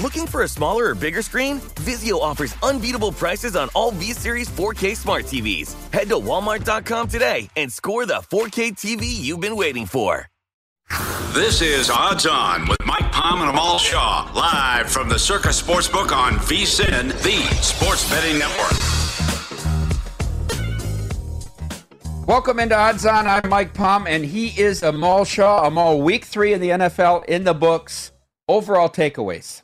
Looking for a smaller or bigger screen? Vizio offers unbeatable prices on all V-Series 4K smart TVs. Head to walmart.com today and score the 4K TV you've been waiting for. This is Odds On with Mike Palm and Amal Shah, live from the Circa Sportsbook on VSIN, the sports betting network. Welcome into Odds On. I'm Mike Palm, and he is Amal Shah. Amal, week three in the NFL in the books. Overall takeaways.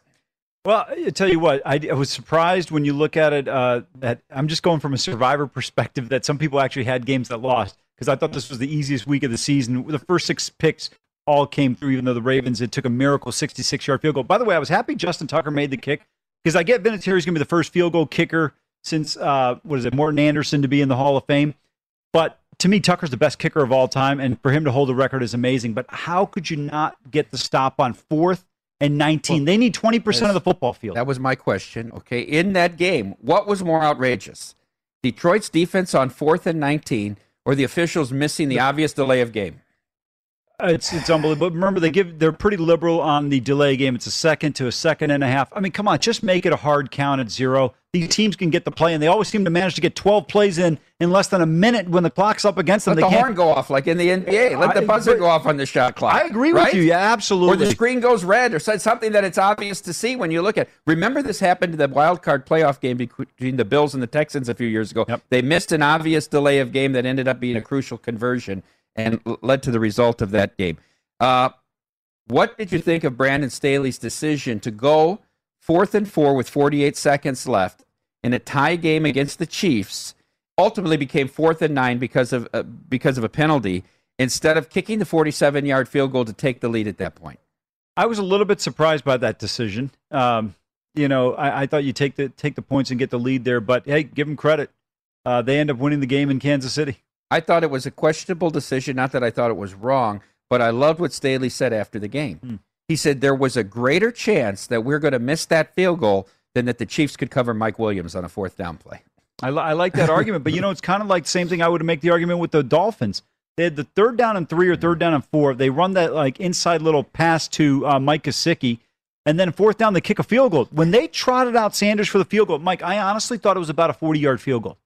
Well, I tell you what, I, I was surprised when you look at it. Uh, that I'm just going from a survivor perspective that some people actually had games that lost because I thought this was the easiest week of the season. The first six picks all came through, even though the Ravens it took a miracle 66 yard field goal. By the way, I was happy Justin Tucker made the kick because I get Vinatieri's going to be the first field goal kicker since uh, what is it, Morten Andersen to be in the Hall of Fame. But to me, Tucker's the best kicker of all time, and for him to hold the record is amazing. But how could you not get the stop on fourth and 19? Well, they need 20% of the football field. That was my question. Okay. In that game, what was more outrageous? Detroit's defense on fourth and 19 or the officials missing the obvious delay of game? It's it's unbelievable. Remember, they give they're pretty liberal on the delay game. It's a second to a second and a half. I mean, come on, just make it a hard count at zero. These teams can get the play, and they always seem to manage to get 12 plays in in less than a minute when the clock's up against them. Let they the horn go off like in the NBA. Let the buzzer go off on the shot clock. I agree right? with you. Yeah, absolutely. Or the screen goes red, or said something that it's obvious to see when you look at. Remember, this happened to the wild card playoff game between the Bills and the Texans a few years ago. Yep. They missed an obvious delay of game that ended up being a crucial conversion and led to the result of that game. Uh, what did you think of Brandon Staley's decision to go fourth and four with 48 seconds left in a tie game against the Chiefs? Ultimately, became fourth and nine because of uh, because of a penalty instead of kicking the 47 yard field goal to take the lead at that point. I was a little bit surprised by that decision. Um, you know, I, I, thought you take the take the points and get the lead there, but hey, give them credit. Uh, they end up winning the game in Kansas City. I thought it was a questionable decision. Not that I thought it was wrong. But I loved what Staley said after the game. Hmm. He said there was a greater chance that we're going to miss that field goal than that the Chiefs could cover Mike Williams on a fourth down play. I, li- I like that argument, but you know, it's kind of like the same thing I would make the argument with the Dolphins. They had the third down and three or third down and four. They run that like inside little pass to uh, Mike Gesicki, and then fourth down they kick a field goal. When they trotted out Sanders for the field goal, Mike, I honestly thought it was about a forty-yard field goal.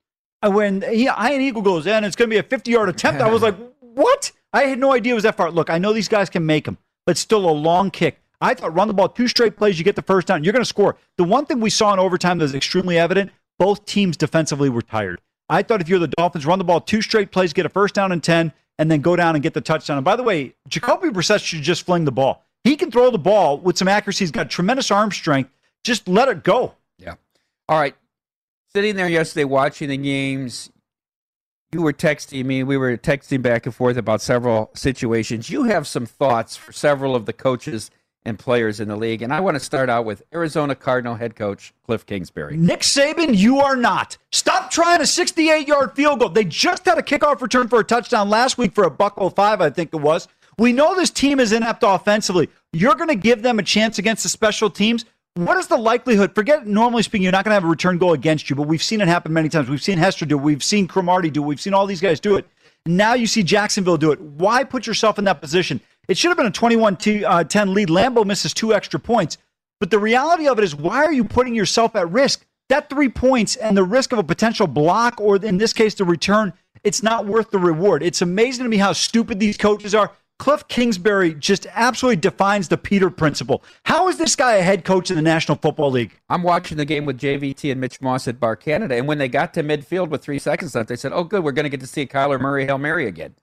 And when he, Ian Eagle goes in, it's going to be a fifty-yard attempt. I was like, what? I had no idea it was that far. Look, I know these guys can make them, but still a long kick. I thought run the ball two straight plays, you get the first down, you're going to score. The one thing we saw in overtime that was extremely evident both teams defensively were tired. I thought if you're the Dolphins, run the ball two straight plays, get a first down and 10, and then go down and get the touchdown. And by the way, Jacoby Brissett should just fling the ball. He can throw the ball with some accuracy. He's got tremendous arm strength. Just let it go. Yeah. All right. Sitting there yesterday watching the games, you were texting me. We were texting back and forth about several situations. You have some thoughts for several of the coaches and players in the league. And I want to start out with Arizona Cardinal head coach Cliff Kingsbury. Nick Saban, you are not. Stop trying a 68 yard field goal. They just had a kickoff return for a touchdown last week for a buck 05, I think it was. We know this team is inept offensively. You're going to give them a chance against the special teams. What is the likelihood? Forget normally speaking, you're not going to have a return goal against you, but we've seen it happen many times. We've seen Hester do it. We've seen Cromartie do it. We've seen all these guys do it. Now you see Jacksonville do it. Why put yourself in that position? It should have been a 21 10 uh, lead. Lambo misses two extra points. But the reality of it is, why are you putting yourself at risk? That three points and the risk of a potential block, or in this case, the return, it's not worth the reward. It's amazing to me how stupid these coaches are. Cliff Kingsbury just absolutely defines the Peter principle. How is this guy a head coach in the National Football League? I'm watching the game with JVT and Mitch Moss at Bar Canada, and when they got to midfield with three seconds left, they said, "Oh, good, we're going to get to see Kyler Murray Hail Mary again."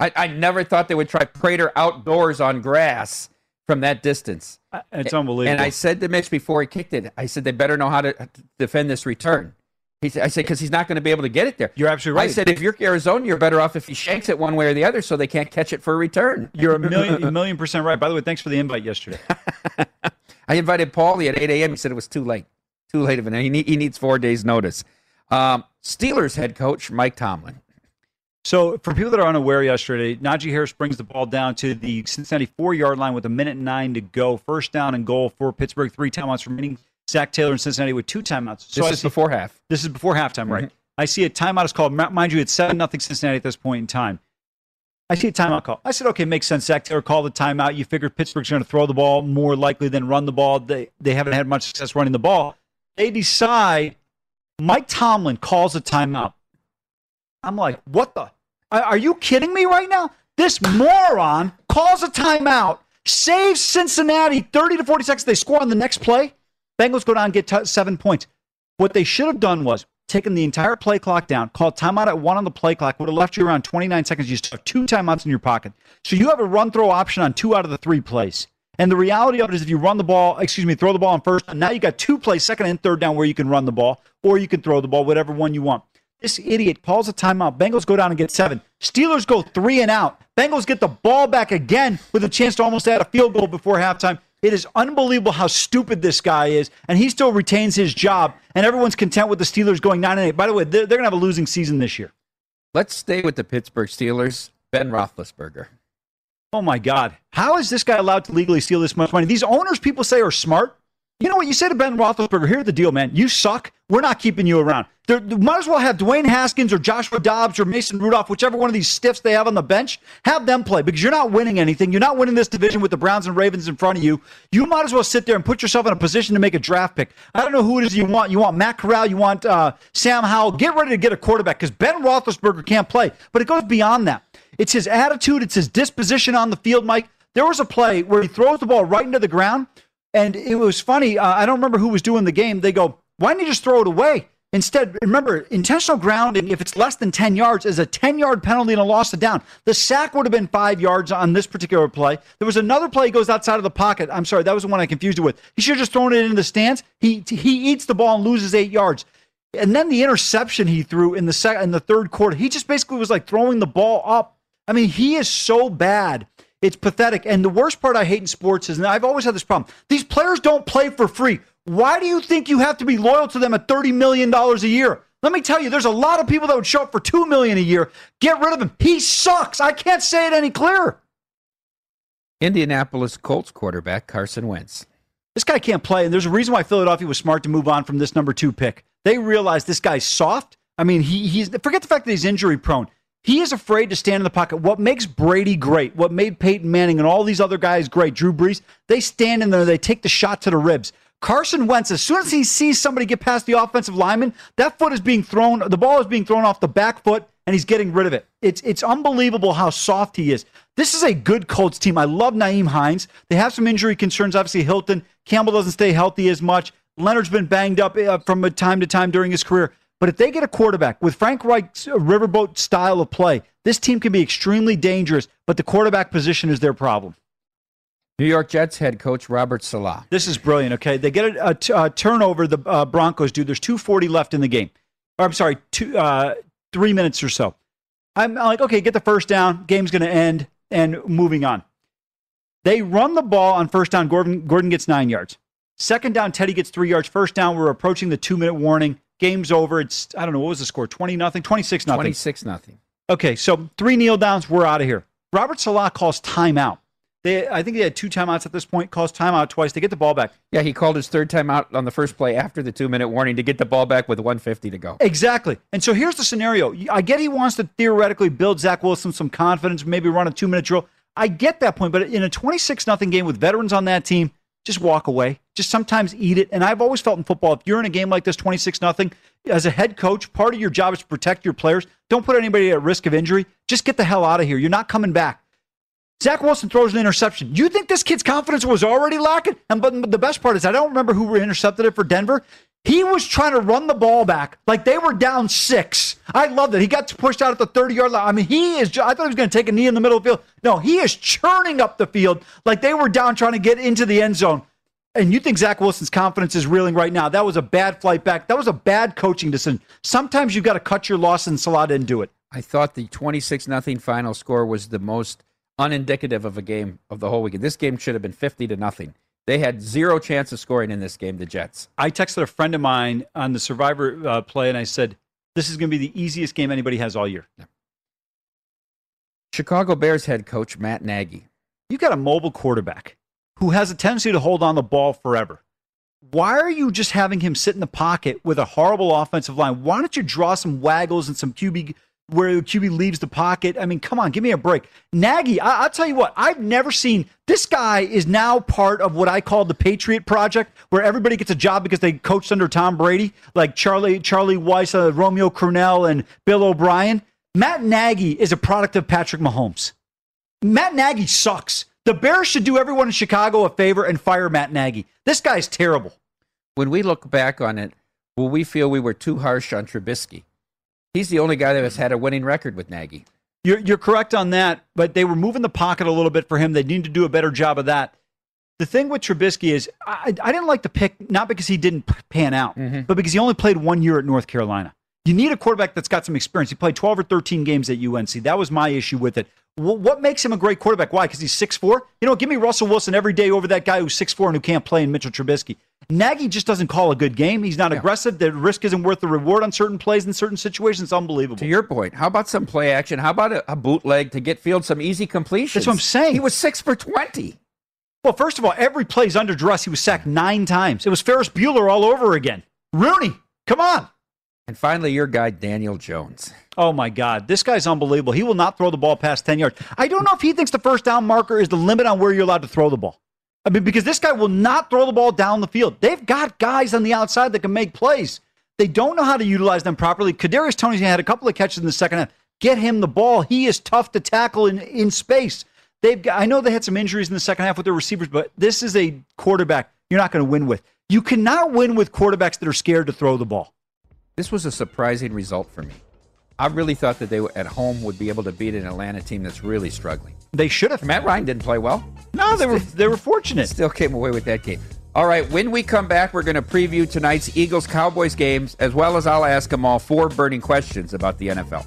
I, I never thought they would try Prater outdoors on grass from that distance. It's unbelievable. And I said to Mitch before he kicked it, I said they better know how to defend this return. He said, I said, because he's not going to be able to get it there. You're absolutely right. I said, if you're Arizona, you're better off if he shanks it one way or the other so they can't catch it for a return. You're a million, a million percent right. By the way, thanks for the invite yesterday. I invited Paulie at 8 a.m. He said it was too late. Too late of it. He, need, he needs four days' notice. Um, Steelers head coach Mike Tomlin. So, for people that are unaware, yesterday, Najee Harris brings the ball down to the Cincinnati four yard line with a minute nine to go. First down and goal for Pittsburgh, three timeouts remaining. Zac Taylor in Cincinnati with two timeouts. So this I is see, before half. This is before halftime, right? Mm-hmm. I see a timeout is called. Mind you, it's 7 nothing Cincinnati at this point in time. I see a timeout call. I said, okay, makes sense. Zac Taylor called the timeout. You figure Pittsburgh's going to throw the ball more likely than run the ball. They, they haven't had much success running the ball. They decide Mike Tomlin calls a timeout. I'm like, what the? Are you kidding me right now? This moron calls a timeout, saves Cincinnati 30 to 40 seconds. They score on the next play. Bengals go down and get t- seven points. What they should have done was taken the entire play clock down, called timeout at one on the play clock, would have left you around 29 seconds. You still have two timeouts in your pocket. So you have a run throw option on two out of the three plays. And the reality of it is if you run the ball, excuse me, throw the ball on first, now you got two plays, second and third down where you can run the ball, or you can throw the ball, whatever one you want. This idiot calls a timeout. Bengals go down and get seven. Steelers go three and out. Bengals get the ball back again with a chance to almost add a field goal before halftime. It is unbelievable how stupid this guy is, and he still retains his job, and everyone's content with the Steelers going 9 and 8. By the way, they're, they're going to have a losing season this year. Let's stay with the Pittsburgh Steelers. Ben Roethlisberger. Oh, my God. How is this guy allowed to legally steal this much money? These owners, people say, are smart. You know what? You say to Ben Roethlisberger, here's the deal, man. You suck. We're not keeping you around. They might as well have Dwayne Haskins or Joshua Dobbs or Mason Rudolph, whichever one of these stiffs they have on the bench, have them play because you're not winning anything. You're not winning this division with the Browns and Ravens in front of you. You might as well sit there and put yourself in a position to make a draft pick. I don't know who it is you want. You want Matt Corral. You want uh, Sam Howell. Get ready to get a quarterback because Ben Roethlisberger can't play. But it goes beyond that. It's his attitude. It's his disposition on the field, Mike. There was a play where he throws the ball right into the ground and it was funny. Uh, I don't remember who was doing the game. They go, why didn't you just throw it away? Instead, remember, intentional grounding, if it's less than 10 yards, is a 10 yard penalty and a loss of down. The sack would have been five yards on this particular play. There was another play goes outside of the pocket. I'm sorry, that was the one I confused it with. He should have just thrown it in the stands. He, he eats the ball and loses eight yards. And then the interception he threw in the second in the third quarter, he just basically was like throwing the ball up. I mean, he is so bad it's pathetic. And the worst part I hate in sports is, and I've always had this problem, these players don't play for free. Why do you think you have to be loyal to them at $30 million a year? Let me tell you, there's a lot of people that would show up for 2 million a year. Get rid of him. He sucks. I can't say it any clearer. Indianapolis Colts quarterback Carson Wentz. This guy can't play, and there's a reason why Philadelphia was smart to move on from this number two pick. They realized this guy's soft. I mean, he, he's forget the fact that he's injury prone. He is afraid to stand in the pocket. What makes Brady great, what made Peyton Manning and all these other guys great, Drew Brees, they stand in there, they take the shot to the ribs. Carson Wentz, as soon as he sees somebody get past the offensive lineman, that foot is being thrown, the ball is being thrown off the back foot, and he's getting rid of it. It's it's unbelievable how soft he is. This is a good Colts team. I love Nyheim Hines. They have some injury concerns. Obviously, Hilton Campbell doesn't stay healthy as much. Leonard's been banged up uh, from time to time during his career. But if they get a quarterback with Frank Reich's riverboat style of play, this team can be extremely dangerous, but the quarterback position is their problem. New York Jets head coach Robert Saleh. This is brilliant. Okay, they get a, a, t- a turnover. The uh, Broncos do. There's 2:40 left in the game. Or I'm sorry, two, uh, three minutes or so. I'm like, okay, get the first down. Game's going to end, and moving on. They run the ball on first down. Gordon, Gordon gets nine yards. Second down, Teddy gets three yards. First down, we're approaching the two minute warning. Game's over. It's, I don't know, what was the score? 20 nothing? 26 nothing. 26 nothing. Okay, so three kneel downs. We're out of here. Robert Saleh calls timeout. They, I think they had two timeouts at this point. Calls timeout twice. They get the ball back. Yeah, he called his third timeout on the first play after the two minute warning to get the ball back with 150 to go. Exactly. And so here's the scenario. I get he wants to theoretically build Zach Wilson some confidence, maybe run a two minute drill. I get that point, but in a 26 nothing game with veterans on that team, just walk away. Just sometimes eat it. And I've always felt in football, if you're in a game like this, 26 nothing, as a head coach, part of your job is to protect your players. Don't put anybody at risk of injury. Just get the hell out of here. You're not coming back. Zach Wilson throws an interception. You think this kid's confidence was already lacking? And but the best part is I don't remember who intercepted it for Denver. He was trying to run the ball back like they were down six. I love that. He got pushed out at the 30 yard line. I mean, he is, I thought he was going to take a knee in the middle of the field. No, he is churning up the field like they were down trying to get into the end zone. And you think Zach Wilson's confidence is reeling right now. That was a bad flight back. That was a bad coaching decision. Sometimes you've got to cut your loss, and Saleh didn't do it. I thought the 26 nothing final score was the most unindicative of a game of the whole weekend. This game should have been 50 to nothing. They had zero chance of scoring in this game, the Jets. I texted a friend of mine on the Survivor uh, play, and I said, This is going to be the easiest game anybody has all year. Yeah. Chicago Bears head coach Matt Nagy. You got a mobile quarterback who has a tendency to hold on the ball forever. Why are you just having him sit in the pocket with a horrible offensive line? Why don't you draw some waggles and some QB where the QB leaves the pocket. I mean, come on, give me a break. Nagy, I, will tell you what, I've never seen this guy is now part of what I call the Patriot Project, where everybody gets a job because they coached under Tom Brady, like Charlie Charlie Weis, uh, Romeo Crennel, and Bill O'Brien. Matt Nagy is a product of Patrick Mahomes. Matt Nagy sucks. The Bears should do everyone in Chicago a favor and fire Matt Nagy. This guy's terrible. When we look back on it, will we feel we were too harsh on Trubisky? He's the only guy that has had a winning record with Nagy. You're, you're correct on that, but they were moving the pocket a little bit for him. They need to do a better job of that. The thing with Trubisky is, I, I didn't like the pick, not because he didn't pan out, mm-hmm. but because he only played one year at North Carolina. You need a quarterback that's got some experience. He played 12 or 13 games at UNC. That was my issue with it. What makes him a great quarterback? Why? Because he's 6'4? You know, give me Russell Wilson every day over that guy who's 6'4 and who can't play in Mitchell Trubisky. Nagy just doesn't call a good game. He's not yeah. aggressive. The risk isn't worth the reward on certain plays in certain situations. It's unbelievable. To your point, how about some play action? How about a, a bootleg to get field some easy completions? That's what I'm saying. He was 6 for 20. Well, first of all, every play's under duress. He was sacked nine times. It was Ferris Bueller all over again. Rooney, come on. And finally, your guy, Daniel Jones. Oh, my God. This guy's unbelievable. He will not throw the ball past 10 yards. I don't know if he thinks the first down marker is the limit on where you're allowed to throw the ball. I mean, because this guy will not throw the ball down the field. They've got guys on the outside that can make plays. They don't know how to utilize them properly. Kadarius Toney's had a couple of catches in the second half. Get him the ball. He is tough to tackle in, in space. They've got, I know they had some injuries in the second half with their receivers, but this is a quarterback you're not going to win with. You cannot win with quarterbacks that are scared to throw the ball. This was a surprising result for me. I really thought that they at home would be able to beat an Atlanta team that's really struggling. They should have. Matt Ryan didn't play well. No, they were they were fortunate. Still came away with that game. All right, when we come back, we're going to preview tonight's Eagles Cowboys games, as well as I'll ask them all four burning questions about the NFL.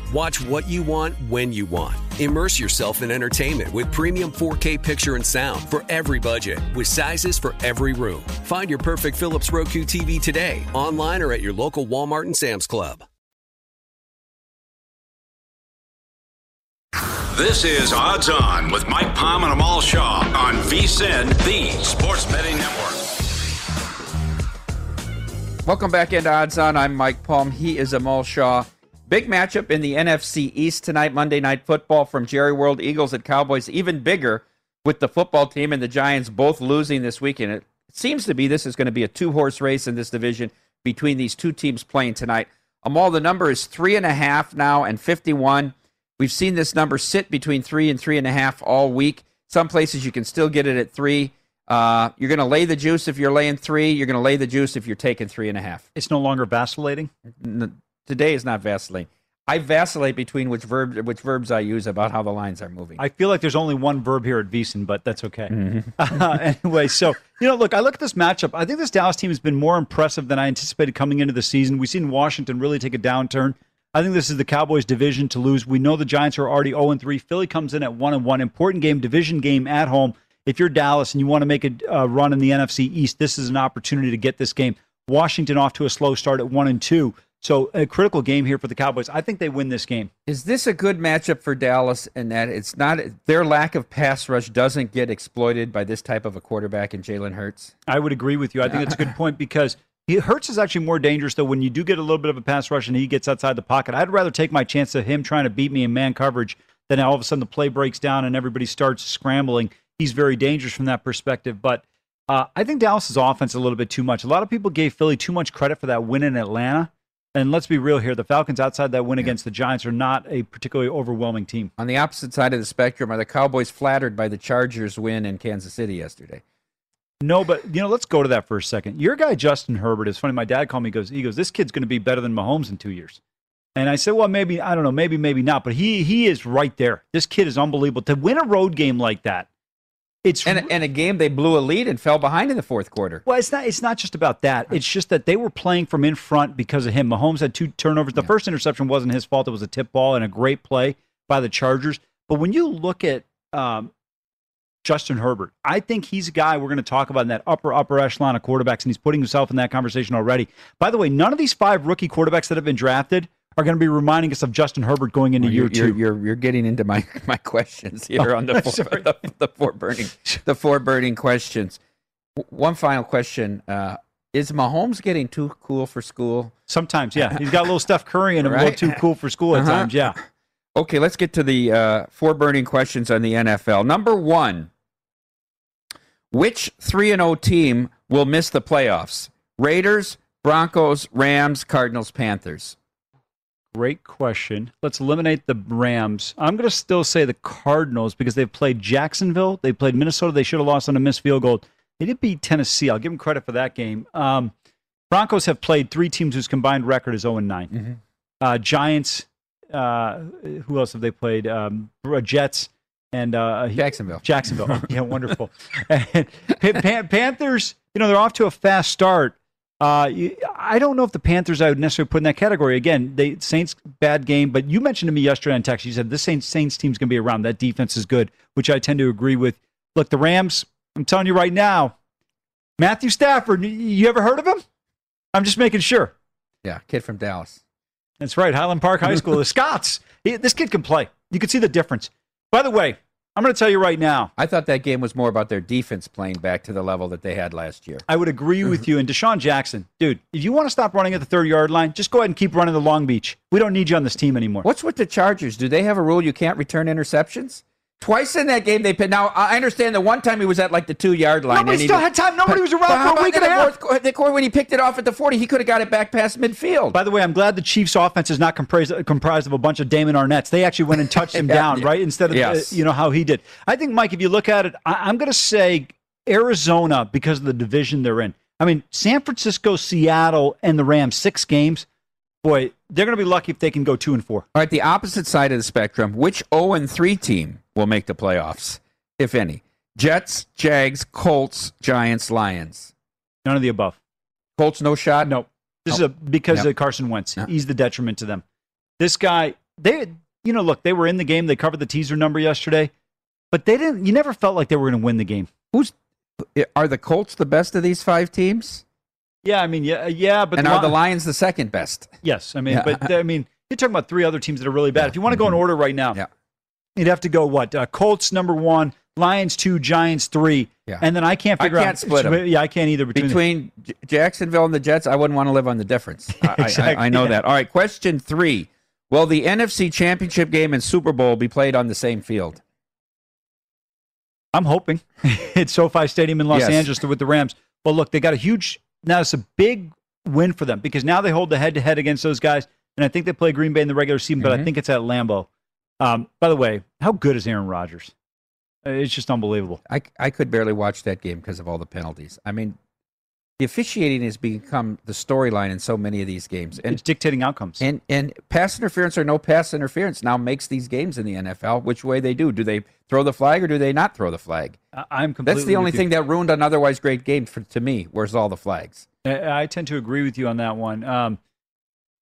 Watch what you want when you want. Immerse yourself in entertainment with premium 4K picture and sound for every budget, with sizes for every room. Find your perfect Philips Roku TV today, online or at your local Walmart and Sam's Club. This is Odds On with Mike Palm and Amal Shah on VSIN, the Sports Betting Network. Welcome back into Odds On. I'm Mike Palm. He is Amal Shah. Big matchup in the NFC East tonight, Monday Night Football from Jerry World Eagles at Cowboys. Even bigger with the football team and the Giants both losing this weekend. It seems to be this is going to be a two horse race in this division between these two teams playing tonight. Amal, the number is three and a half now and 51. We've seen this number sit between three and three and a half all week. Some places you can still get it at three. Uh, you're going to lay the juice if you're laying three. You're going to lay the juice if you're taking three and a half. It's no longer vacillating. N- today is not vacillating. I vacillate between which verb which verbs I use about how the lines are moving. I feel like there's only one verb here at VSIN, but that's okay. Mm-hmm. Uh, anyway, so you know, look, I look at this matchup. I think this Dallas team has been more impressive than I anticipated coming into the season. We've seen Washington really take a downturn. I think this is the Cowboys' division to lose. We know the Giants are already 0 3. Philly comes in at 1 and 1. Important game, division game at home. If you're Dallas and you want to make a uh, run in the NFC East, this is an opportunity to get this game. Washington off to a slow start at 1 and 2. So a critical game here for the Cowboys. I think they win this game. Is this a good matchup for Dallas in that it's not their lack of pass rush doesn't get exploited by this type of a quarterback in Jalen Hurts? I would agree with you. I think it's a good point because he, Hurts is actually more dangerous though when you do get a little bit of a pass rush and he gets outside the pocket. I'd rather take my chance of him trying to beat me in man coverage than all of a sudden the play breaks down and everybody starts scrambling. He's very dangerous from that perspective. But uh, I think Dallas's offense a little bit too much. A lot of people gave Philly too much credit for that win in Atlanta. And let's be real here: the Falcons, outside that win yeah. against the Giants, are not a particularly overwhelming team. On the opposite side of the spectrum, are the Cowboys flattered by the Chargers' win in Kansas City yesterday? No, but you know, let's go to that for a second. Your guy Justin Herbert is funny. My dad called me. He goes, he goes, this kid's going to be better than Mahomes in two years. And I said, well, maybe I don't know, maybe maybe not. But he he is right there. This kid is unbelievable to win a road game like that. It's and, and a game they blew a lead and fell behind in the fourth quarter. Well, it's not. It's not just about that. It's just that they were playing from in front because of him. Mahomes had two turnovers. The yeah. first interception wasn't his fault. It was a tip ball and a great play by the Chargers. But when you look at um, Justin Herbert. I think he's a guy we're going to talk about in that upper, upper echelon of quarterbacks, and he's putting himself in that conversation already. By the way, none of these five rookie quarterbacks that have been drafted are going to be reminding us of Justin Herbert going into well, year you're, 2 You're, you're, getting into my, my questions here oh, on the four, the, the, four burning the four burning questions. One final question: uh, Is Mahomes getting too cool for school? Sometimes, yeah. He's got a little Steph Curry in him, right? a little too cool for school at uh-huh. times. Yeah. Okay, let's get to the uh, four burning questions on the NFL. Number one, which 3 0 team will miss the playoffs? Raiders, Broncos, Rams, Cardinals, Panthers. Great question. Let's eliminate the Rams. I'm going to still say the Cardinals because they've played Jacksonville. They played Minnesota. They should have lost on a missed field goal. They did beat Tennessee. I'll give them credit for that game. Um, Broncos have played three teams whose combined record is 0 9. Mm-hmm. Uh, Giants, uh, who else have they played? Um, Jets, and uh, Jacksonville. Jacksonville. Yeah, wonderful. Pan- Panthers, you know, they're off to a fast start. Uh, you- I don't know if the Panthers I would necessarily put in that category. Again, they Saints bad game, but you mentioned to me yesterday on text. You said this Saints Saints team's going to be around. That defense is good, which I tend to agree with. Look, the Rams. I'm telling you right now, Matthew Stafford. You ever heard of him? I'm just making sure. Yeah, kid from Dallas. That's right, Highland Park High School. The Scots. He- this kid can play. You can see the difference. By the way, I'm going to tell you right now. I thought that game was more about their defense playing back to the level that they had last year. I would agree with Mm-hmm. you. And DeSean Jackson, dude, if you want to stop running at the 30 yard line, just go ahead and keep running the Long Beach. We don't need you on this team anymore. What's with the Chargers? Do they have a rule you can't return interceptions? Twice in that game they put. Now I understand the one time he was at like the two yard line. Nobody and still did- had time. Nobody was around for a week and a half. fourth The quarter when he picked it off at the forty, he could have got it back past midfield. By the way, I'm glad the Chiefs' offense is not comprised, comprised of a bunch of Damon Arnette's. They actually went and touched him Yeah, down, yeah. right? Instead of, Yes. uh, you know, how he did. I think, Mike, if you look at it, I, I'm going to say Arizona because of the division they're in. I mean, San Francisco, Seattle, and the Rams, six games. Boy, they're going to be lucky if they can go two and four. All right, the opposite side of the spectrum. Which 0 and 3 team will make the playoffs, if any? Jets, Jags, Colts, Giants, Lions. None of the above. Colts, no shot? No. This No. is a because Yeah. of Carson Wentz. He's the detriment to them. This guy, they, you know, look, they were in the game. They covered the teaser number yesterday, but they didn't. You never felt like they were going to win the game. Who's are the Colts the best of these five teams? Yeah, I mean, yeah, yeah, but and the are the Lions the second best? Yes, I mean, Yeah. but I mean, you're talking about three other teams that are really bad. If you want to go in mm-hmm. order right now, Yeah. You'd have to go what? Uh, Colts number one, Lions two, Giants three, Yeah. and then I can't figure I can't out. split 'em. Yeah, I can't either between. Between J- Jacksonville and the Jets, I wouldn't want to live on the difference. I, I- Exactly, I, I know yeah. that. All right, question three. Will the NFC Championship game and Super Bowl be played on the same field? I'm hoping it's SoFi Stadium in Los Yes. Angeles with the Rams. But look, they got a huge. Now it's a big win for them because now they hold the head to head against those guys, and I think they play Green Bay in the regular season, but I Mhm. think it's at Lambeau. Um, by the way, how good is Aaron Rodgers? It's just unbelievable. I, I could barely watch that game because of all the penalties. I mean, the officiating has become the storyline in so many of these games, and it's dictating outcomes. And and pass interference or no pass interference now makes these games in the NFL which way they do. Do they throw the flag or do they not throw the flag? I'm completely. That's the only thing that ruined an otherwise great game for, to me. Where's all the flags? I I tend to agree with you on that one. Um,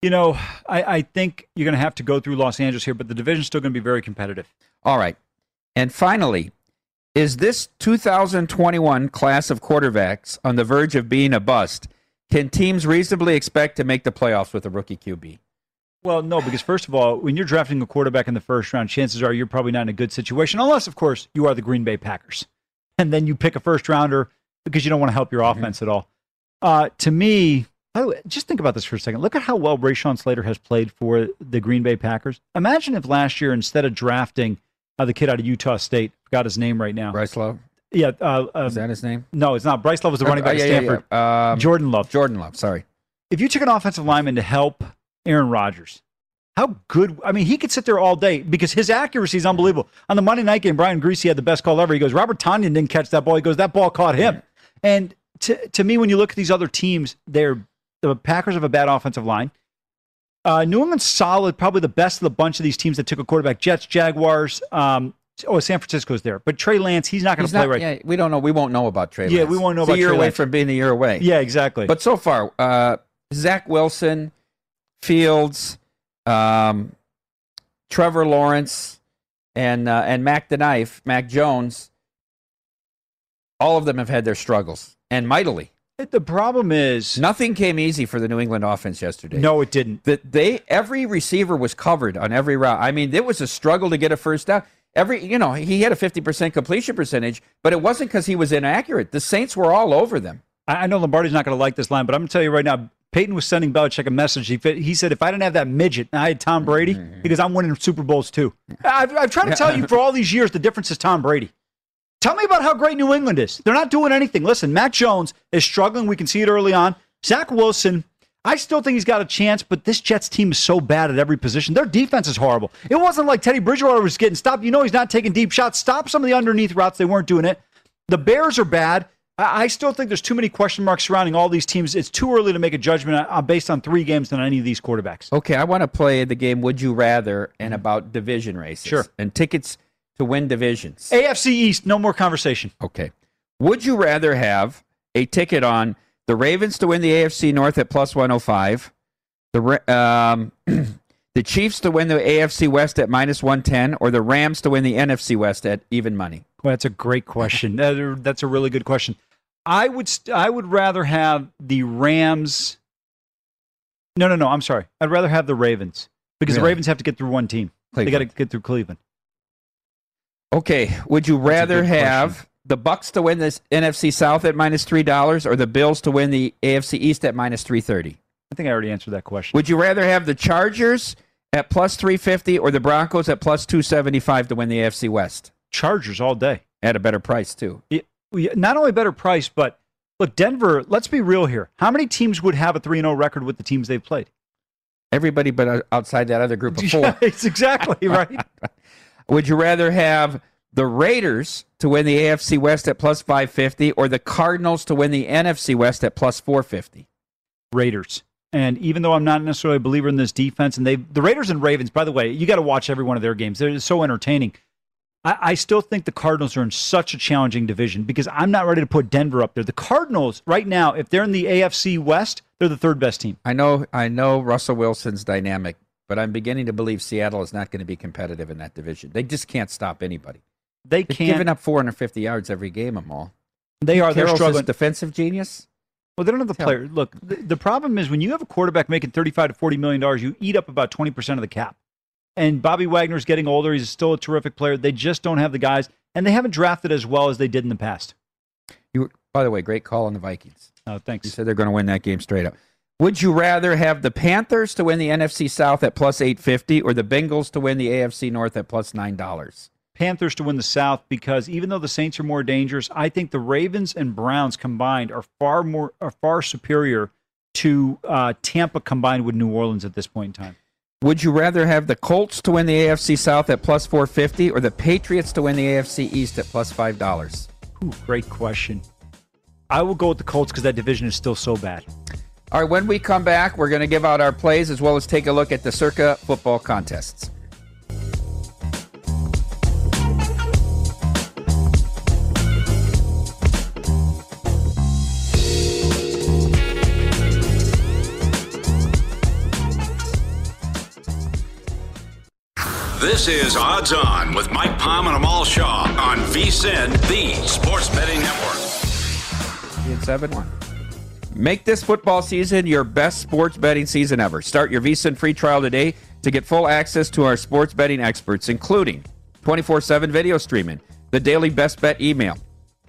you know, I, I think you're going to have to go through Los Angeles here, but the division's still going to be very competitive. All right. And finally, is this 2021 class of quarterbacks on the verge of being a bust? Can teams reasonably expect to make the playoffs with a rookie QB? Well, no, because first of all, when you're drafting a quarterback in the first round, chances are you're probably not in a good situation, unless, of course, you are the Green Bay Packers. And then you pick a first rounder because you don't want to help your offense at all. Uh, to me, by the way, just think about this for a second. Look at how well Rashawn Slater has played for the Green Bay Packers. Imagine if last year, instead of drafting uh, the kid out of Utah State, forgot his name right now. Bryce Love? Yeah. Uh, uh, Is that his name? No, it's not. Bryce Love was the running back yeah, at yeah, Stanford. yeah. Um, Jordan Love. Jordan Love, sorry. If you took an offensive lineman to help Aaron Rodgers, how good? I mean, he could sit there all day because his accuracy is unbelievable. On the Monday night game, Brian Griese had the best call ever. He goes, Robert Tonyan didn't catch that ball. He goes, that ball caught him. And to, to me, when you look at these other teams, they're the Packers have a bad offensive line. Uh, New England's solid, probably the best of the bunch of these teams that took a quarterback. Jets, Jaguars. Um, oh, San Francisco's there, but Trey Lance, he's not going to play not- right. yeah, we don't know. We won't know about Trey. Yeah, Lance. we won't know It's about a year Trey away Lance. from being a year away. Yeah, exactly. But so far, uh, Zach Wilson, Fields, um, Trevor Lawrence, and uh, and Mac the Knife, Mac Jones, all of them have had their struggles and mightily. The problem is nothing came easy for the New England offense yesterday. No, it didn't. That they every receiver was covered on every route. I mean, it was a struggle to get a first down. Every you know, he had a fifty percent completion percentage, but it wasn't because he was inaccurate. The Saints were all over them. I I know Lombardi's not going to like this line, but I'm going to tell you right now. Peyton was sending Belichick a message. He, he said, if I didn't have that midget and I had Tom Brady, mm-hmm. because I'm winning Super Bowls too. I've, I've tried to tell you for all these years the difference is Tom Brady. Tell me about how great New England is. They're not doing anything. Listen, Mac Jones is struggling. We can see it early on. Zach Wilson, I still think he's got a chance, but this Jets team is so bad at every position. Their defense is horrible. It wasn't like Teddy Bridgewater was getting stopped. You know he's not taking deep shots. Stop some of the underneath routes. They weren't doing it. The Bears are bad. I I still think there's too many question marks surrounding all these teams. It's too early to make a judgment based on three games than any of these quarterbacks. Okay, I want to play the game Would You Rather and mm-hmm. about division races. Sure. And tickets to win divisions. AFC East, no more conversation. Okay. Would you rather have a ticket on the Ravens to win the AFC North at plus 105, the um, the Chiefs to win the AFC West at minus 110, or the Rams to win the NFC West at even money. Well, that's a great question. That's a really good question. I would st- I would rather have the Rams. No, no, no. I'm sorry. I'd rather have the Ravens because the Ravens have to get through one team. They got to get through Cleveland. Okay, would you rather have the Bucks to win this NFC South at minus three dollars, or the Bills to win the AFC East at minus three thirty? I think I already answered that question. Would you rather have the Chargers at plus three fifty, or the Broncos at plus two seventy five to win the AFC West Chargers all day. at a better price too? Not only better price, but look, Denver. Let's be real here. How many teams would have a three zero record with the teams they've played? Everybody but uh, outside that other group of four. Yeah, it's exactly right. Would you rather have the Raiders to win the AFC West at plus 550 or the Cardinals to win the NFC West at plus 450? Raiders. And even though I'm not necessarily a believer in this defense, and they the Raiders and Ravens, by the way, you got to watch every one of their games. They're so entertaining. I, I still think the Cardinals are in such a challenging division because I'm not ready to put Denver up there. The Cardinals, right now, if they're in the AFC West, they're the third best team. I know I know Russell Wilson's dynamic, but I'm beginning to believe Seattle is not going to be competitive in that division. They just can't stop anybody. They They're can't. giving up 450 yards every game, I'm all. They are. They're struggling. defensive genius. Well, they don't have the player. Look, the, the problem is when you have a quarterback making 35 to 40 million dollars, you eat up about 20 percent of the cap. And Bobby Wagner's getting older. He's still a terrific player. They just don't have the guys, and they haven't drafted as well as they did in the past. You, by the way, great call on the Vikings. Oh, thanks. You said they're going to win that game straight up. Would you rather have the Panthers to win the NFC South at plus 850 or the Bengals to win the AFC North at plus $9? Panthers to win the South because even though the Saints are more dangerous, I think the Ravens and Browns combined are far more are far superior to uh, Tampa combined with New Orleans at this point in time. Would you rather have the Colts to win the AFC South at plus 450 or the Patriots to win the AFC East at plus $5? Ooh, great question. I will go with the Colts because that division is still so bad. All right, when we come back, we're going to give out our plays as well as take a look at the Circa football contests. This is Odds On with Mike Palm and Amal Shah on VSIN, the Sports Betting Network. It's 7 1. Make this football season your best sports betting season ever. Start your VSIN free trial today to get full access to our sports betting experts, including 24 7 video streaming, the daily best bet email,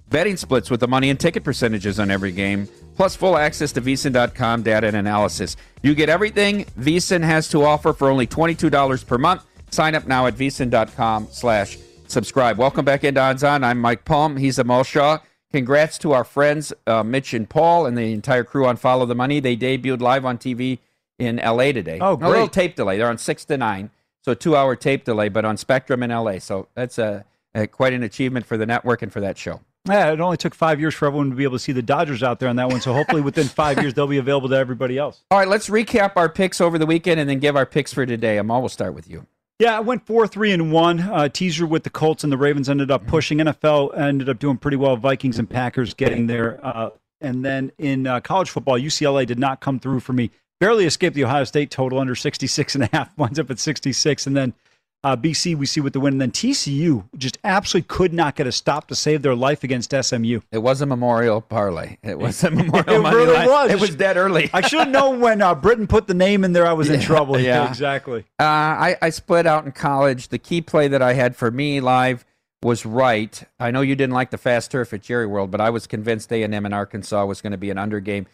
betting splits with the money and ticket percentages on every game, plus full access to VSIN.com data and analysis. You get everything VSIN has to offer for only $22 per month. Sign up now at VSIN.com slash subscribe. Welcome back into Odds On. I'm Mike Palm. He's Amal Shah. Congrats to our friends uh, Mitch and Paul and the entire crew on Follow the Money. They debuted live on TV in LA today. Oh, great. A little tape delay. They're on 6 to 9, so a two hour tape delay, but on Spectrum in LA. So that's a, a quite an achievement for the network and for that show. Yeah, it only took five years for everyone to be able to see the Dodgers out there on that one. So hopefully within five years they'll be available to everybody else. All right, let's recap our picks over the weekend and then give our picks for today. Amal, we'll start with you. Yeah, I went four, three, and one. Uh, teaser with the Colts and the Ravens ended Mm-hmm. up pushing. NFL ended up doing pretty well. Vikings and Packers getting there. Uh, and then in uh, college football, UCLA did not come through for me. Barely escaped the Ohio State total under 66 and a half. Winds up at 66. And then uh, BC we see with the win. And then TCU just absolutely could not get a stop to save their life against SMU. It was a memorial parlay. It was a memorial It money really line. was. It was dead early. I should have known when uh, Britain put the name in there. I was in trouble. yeah. exactly. Uh, I, I split out in college. The key play that I had for me live was right. I know you didn't like the fast turf at Jerry World, but I was convinced A and M in Arkansas was going to be an under game.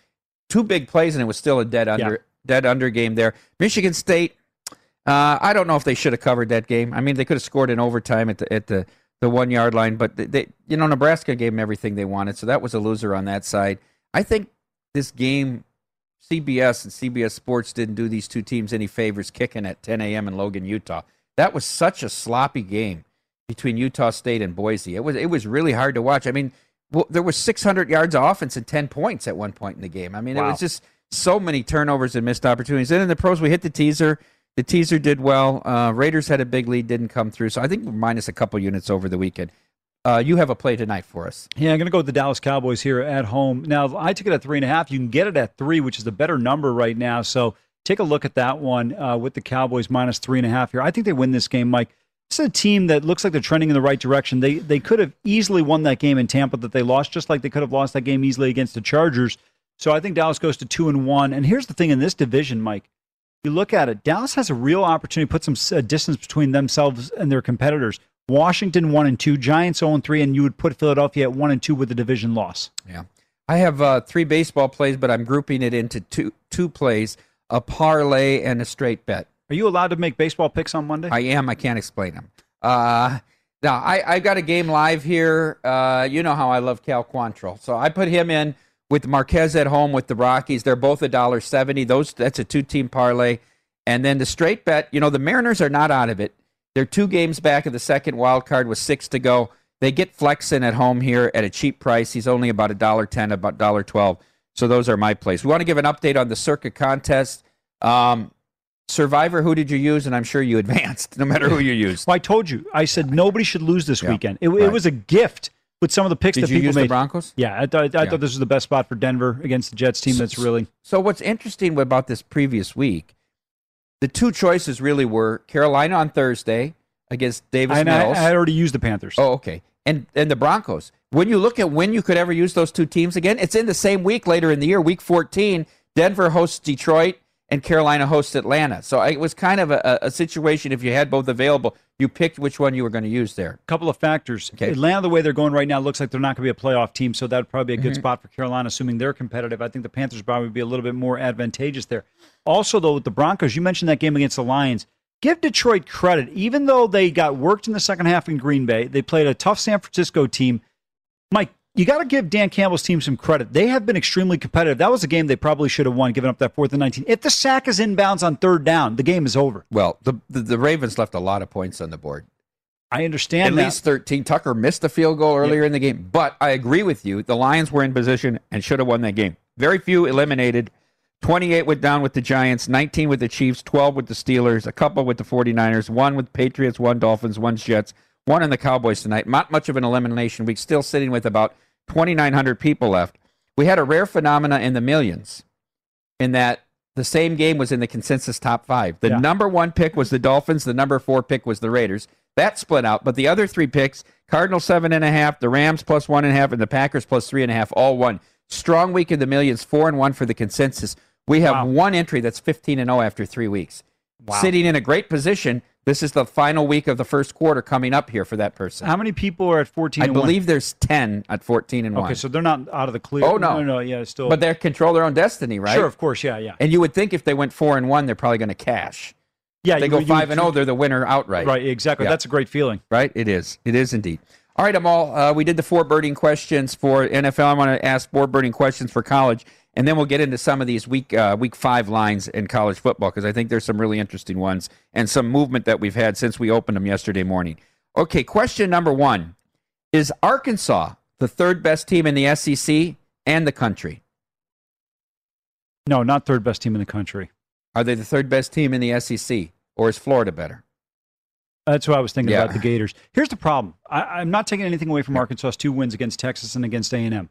Two big plays, and it was still a dead under dead under game there. Michigan State. Uh, I don't know if they should have covered that game. I mean, they could have scored in overtime at the at the, the one yard line, but they, they, you know, Nebraska gave them everything they wanted, so that was a loser on that side. I think this game, CBS and CBS Sports didn't do these two teams any favors kicking at 10 a.m. in Logan, Utah. That was such a sloppy game between Utah State and Boise. It was it was really hard to watch. I mean, well, there was 600 yards of offense and 10 points at one point in the game. I mean, it was just so many turnovers and missed opportunities. Then in the pros, we hit the teaser. The teaser did well. Uh, Raiders had a big lead, didn't come through. So I think minus a couple units over the weekend. Uh, you have a play tonight for us. Yeah, I'm going to go with the Dallas Cowboys here at home. Now, I took it at three and a half. You can get it at three, which is the better number right now. So take a look at that one uh, with the Cowboys minus three and a half here. I think they win this game, Mike. Is a team that looks like they're trending in the right direction. They they could have easily won that game in Tampa that they lost, just like they could have lost that game easily against the Chargers. So I think Dallas goes to two and one. And here's the thing in this division, Mike. You look at it, Dallas has a real opportunity to put some uh, distance between themselves and their competitors. Washington one and two, Giants zero and three, and you would put Philadelphia at one and two with the division loss. Yeah, I have uh, three baseball plays, but I'm grouping it into two two plays: a parlay and a straight bet. Are you allowed to make baseball picks on Monday? I am. I can't explain them. Uh, now I I got a game live here. Uh, you know how I love Cal Quantrill, so I put him in with Marquez at home with the Rockies. They're both a dollar seventy. Those that's a two team parlay, and then the straight bet. You know the Mariners are not out of it. They're two games back of the second wild card with six to go. They get Flexen at home here at a cheap price. He's only about a dollar ten, about dollar twelve. So those are my plays. We want to give an update on the Circa contest. Um, Survivor, who did you use? And I'm sure you advanced, no matter who you used. Well, I told you. I said nobody should lose this yeah, weekend. It, right. it, was a gift with some of the picks did that people use made. The Broncos? Yeah, I, thought, I yeah. thought this was the best spot for Denver against the Jets team. So, that's really. So what's interesting about this previous week? The two choices really were Carolina on Thursday against Davis and Mills. I, I already used the Panthers. Oh, okay. And and the Broncos. When you look at when you could ever use those two teams again, it's in the same week later in the year, week 14. Denver hosts Detroit and Carolina hosts Atlanta. So it was kind of a, a, situation. If you had both available, you picked which one you were going to use there. A couple of factors. Okay. Atlanta, the way they're going right now, looks like they're not going to be a playoff team. So that would probably be a good mm-hmm. spot for Carolina, assuming they're competitive. I think the Panthers probably would be a little bit more advantageous there. Also, though, with the Broncos, you mentioned that game against the Lions give Detroit credit. Even though they got worked in the second half in Green Bay, they played a tough San Francisco team. Mike, you got to give Dan Campbell's team some credit. They have been extremely competitive. That was a game they probably should have won, giving up that fourth and 19. If the sack is inbounds on third down, the game is over. Well, the, the, the Ravens left a lot of points on the board. I understand At that. least 13. Tucker missed a field goal earlier in the game, but I agree with you. The Lions were in position and should have won that game. Very few eliminated. 28 went down with the Giants, 19 with the Chiefs, 12 with the Steelers, a couple with the 49ers, one with Patriots, one Dolphins, one Jets, one in the Cowboys tonight. Not much of an elimination week, still sitting with about 2,900 people left. We had a rare phenomena in the millions in that the same game was in the consensus top five. The yeah. number one pick was the Dolphins, the number four pick was the Raiders. That split out, but the other three picks, Cardinals seven and a half, the Rams plus one and a half, and the Packers plus three and a half, all won. Strong week in the millions, four and one for the consensus. We have wow. one entry that's 15 and 0 after three weeks. Wow. Sitting in a great position. This is the final week of the first quarter coming up here for that person. How many people are at 14 I believe one? there's 10 at 14 and okay, 1. Okay, so they're not out of the clear. Oh, no. No, no, yeah, still. But they control their own destiny, right? Sure, of course, yeah, yeah. And you would think if they went 4 and 1, they're probably going to cash. Yeah, if they you, go 5 and 0, they're the winner outright. Right, exactly. Yeah. That's a great feeling. Right? It is. It is indeed. All right, Amal, uh, we did the four birding questions for NFL. I want to ask four birding questions for college and then we'll get into some of these week uh, week five lines in college football because I think there's some really interesting ones and some movement that we've had since we opened them yesterday morning. Okay, question number one: Is Arkansas the third best team in the SEC and the country? No, not third best team in the country. Are they the third best team in the SEC, or is Florida better? That's what I was thinking yeah. about the Gators. Here's the problem: I, am not taking anything away from Arkansas's two wins against Texas and against A&M.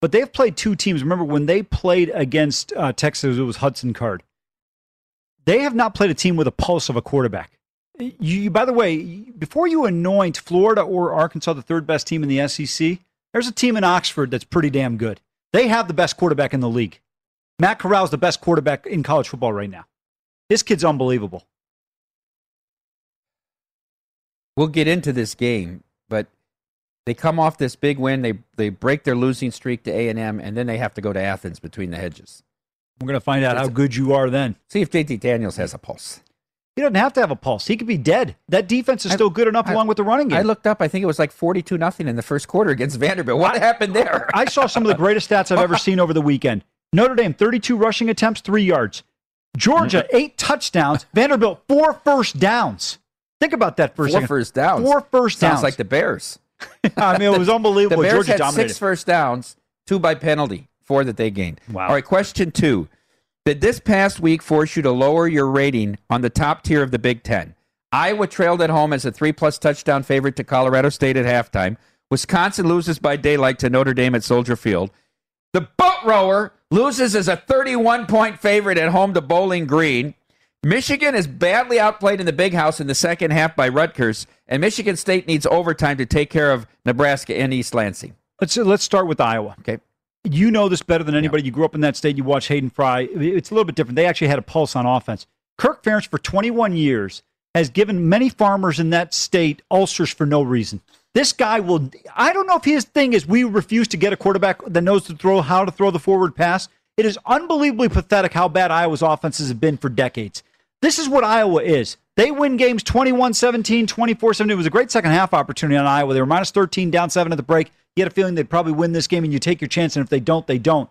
But they've played two teams. Remember when they played against uh, Texas, it was Hudson Card. They have not played a team with a pulse of a quarterback. You, by the way, before you anoint Florida or Arkansas the third best team in the SEC, there's a team in Oxford that's pretty damn good. They have the best quarterback in the league. Matt Corral is the best quarterback in college football right now. This kid's unbelievable. We'll get into this game, they come off this big win. They they break their losing streak to A and M, and then they have to go to Athens between the hedges. We're going to find out how good you are then. See if JT Daniels has a pulse. He doesn't have to have a pulse. He could be dead. That defense is still good enough I, along with the running game. I looked up. I think it was like forty-two nothing in the first quarter against Vanderbilt. What I, happened there? I saw some of the greatest stats I've ever seen over the weekend. Notre Dame, thirty-two rushing attempts, three yards. Georgia, mm-hmm. eight touchdowns. Vanderbilt, four first downs. Think about that for a Four second. first downs. Four first downs. Sounds like the Bears. I mean, it was unbelievable. the Bears Georgia had dominated. six first downs, two by penalty, four that they gained. Wow. All right, question two. Did this past week force you to lower your rating on the top tier of the Big Ten? Iowa trailed at home as a three plus touchdown favorite to Colorado State at halftime. Wisconsin loses by daylight to Notre Dame at Soldier Field. The boat rower loses as a 31 point favorite at home to Bowling Green. Michigan is badly outplayed in the big house in the second half by Rutgers, and Michigan State needs overtime to take care of Nebraska and East Lansing. Let's let's start with Iowa. Okay. You know this better than anybody. You grew up in that state. You watch Hayden Fry. It's a little bit different. They actually had a pulse on offense. Kirk Ferentz for 21 years has given many farmers in that state ulcers for no reason. This guy will. I don't know if his thing is we refuse to get a quarterback that knows to throw how to throw the forward pass. It is unbelievably pathetic how bad Iowa's offenses have been for decades. This is what Iowa is. They win games 21 17, 24 17. It was a great second half opportunity on Iowa. They were minus 13, down seven at the break. You had a feeling they'd probably win this game, and you take your chance. And if they don't, they don't.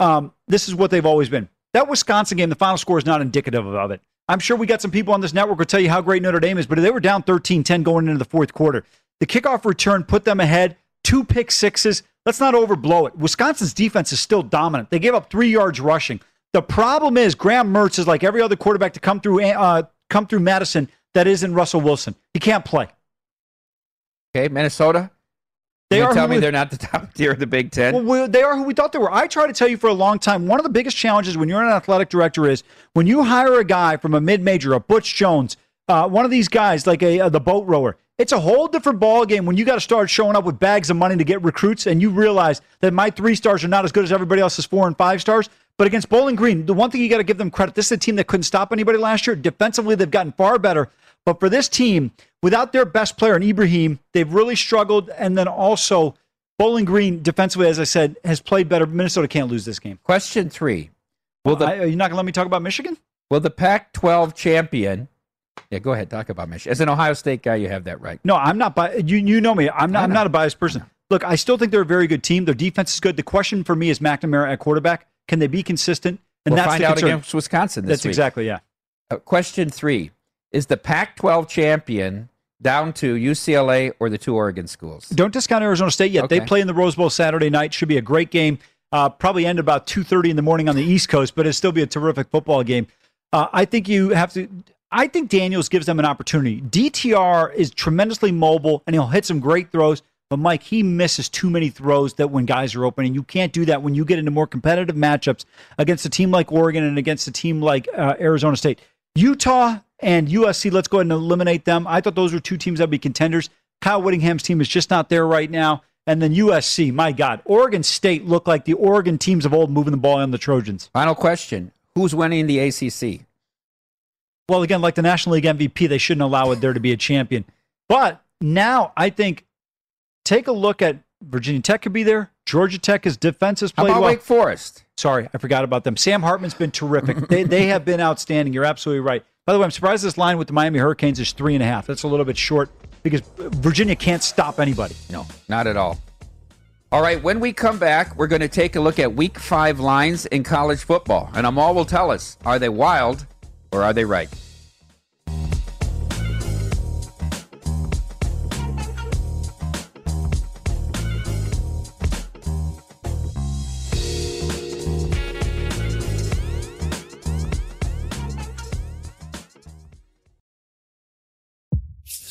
Um, this is what they've always been. That Wisconsin game, the final score is not indicative of it. I'm sure we got some people on this network will tell you how great Notre Dame is, but they were down 13 10 going into the fourth quarter. The kickoff return put them ahead, two pick sixes. Let's not overblow it. Wisconsin's defense is still dominant. They gave up three yards rushing. The problem is Graham Mertz is like every other quarterback to come through uh, come through Madison that isn't Russell Wilson. He can't play. Okay, Minnesota. They you are tell me we- they're not the top tier of the Big Ten. Well, we- they are who we thought they were. I try to tell you for a long time. One of the biggest challenges when you're an athletic director is when you hire a guy from a mid-major, a Butch Jones, uh, one of these guys like a uh, the boat rower. It's a whole different ball game when you got to start showing up with bags of money to get recruits, and you realize that my three stars are not as good as everybody else's four and five stars. But against Bowling Green, the one thing you got to give them credit: this is a team that couldn't stop anybody last year. Defensively, they've gotten far better. But for this team, without their best player in Ibrahim, they've really struggled. And then also, Bowling Green defensively, as I said, has played better. Minnesota can't lose this game. Question three: Will the I- are you not going to let me talk about Michigan? Well, the Pac-12 champion? Yeah, go ahead. Talk about Michigan. As an Ohio State guy, you have that right. No, I'm not. Bi- you you know me. I'm not. I'm not a biased person. Look, I still think they're a very good team. Their defense is good. The question for me is McNamara at quarterback. Can they be consistent? And we'll that's find the out concern. against Wisconsin this That's week. exactly yeah. Uh, question three: Is the Pac-12 champion down to UCLA or the two Oregon schools? Don't discount Arizona State yet. They play in the Rose Bowl Saturday night. Should be a great game. Uh, probably end about two thirty in the morning on the East Coast, but it'll still be a terrific football game. Uh, I think you have to. I think Daniels gives them an opportunity. DTR is tremendously mobile, and he'll hit some great throws. But Mike, he misses too many throws that when guys are open, and you can't do that when you get into more competitive matchups against a team like Oregon and against a team like uh, Arizona State. Utah and USC, let's go ahead and eliminate them. I thought those were two teams that'd be contenders. Kyle Whittingham's team is just not there right now. And then USC, my God, Oregon State looked like the Oregon teams of old moving the ball on the Trojans. Final question: Who's winning the ACC? Well, again, like the National League MVP, they shouldn't allow it there to be a champion. But now I think take a look at Virginia Tech could be there. Georgia Tech is defense has How played about well. Wake Forest? Sorry, I forgot about them. Sam Hartman's been terrific. they, they have been outstanding. You're absolutely right. By the way, I'm surprised this line with the Miami Hurricanes is three and a half. That's a little bit short because Virginia can't stop anybody. No, not at all. All right, when we come back, we're going to take a look at week five lines in college football. And Amal will tell us are they wild or are they right?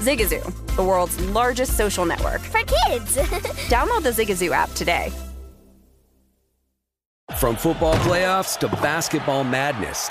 Zigazoo, the world's largest social network. For kids. Download the Zigazoo app today. From football playoffs to basketball madness,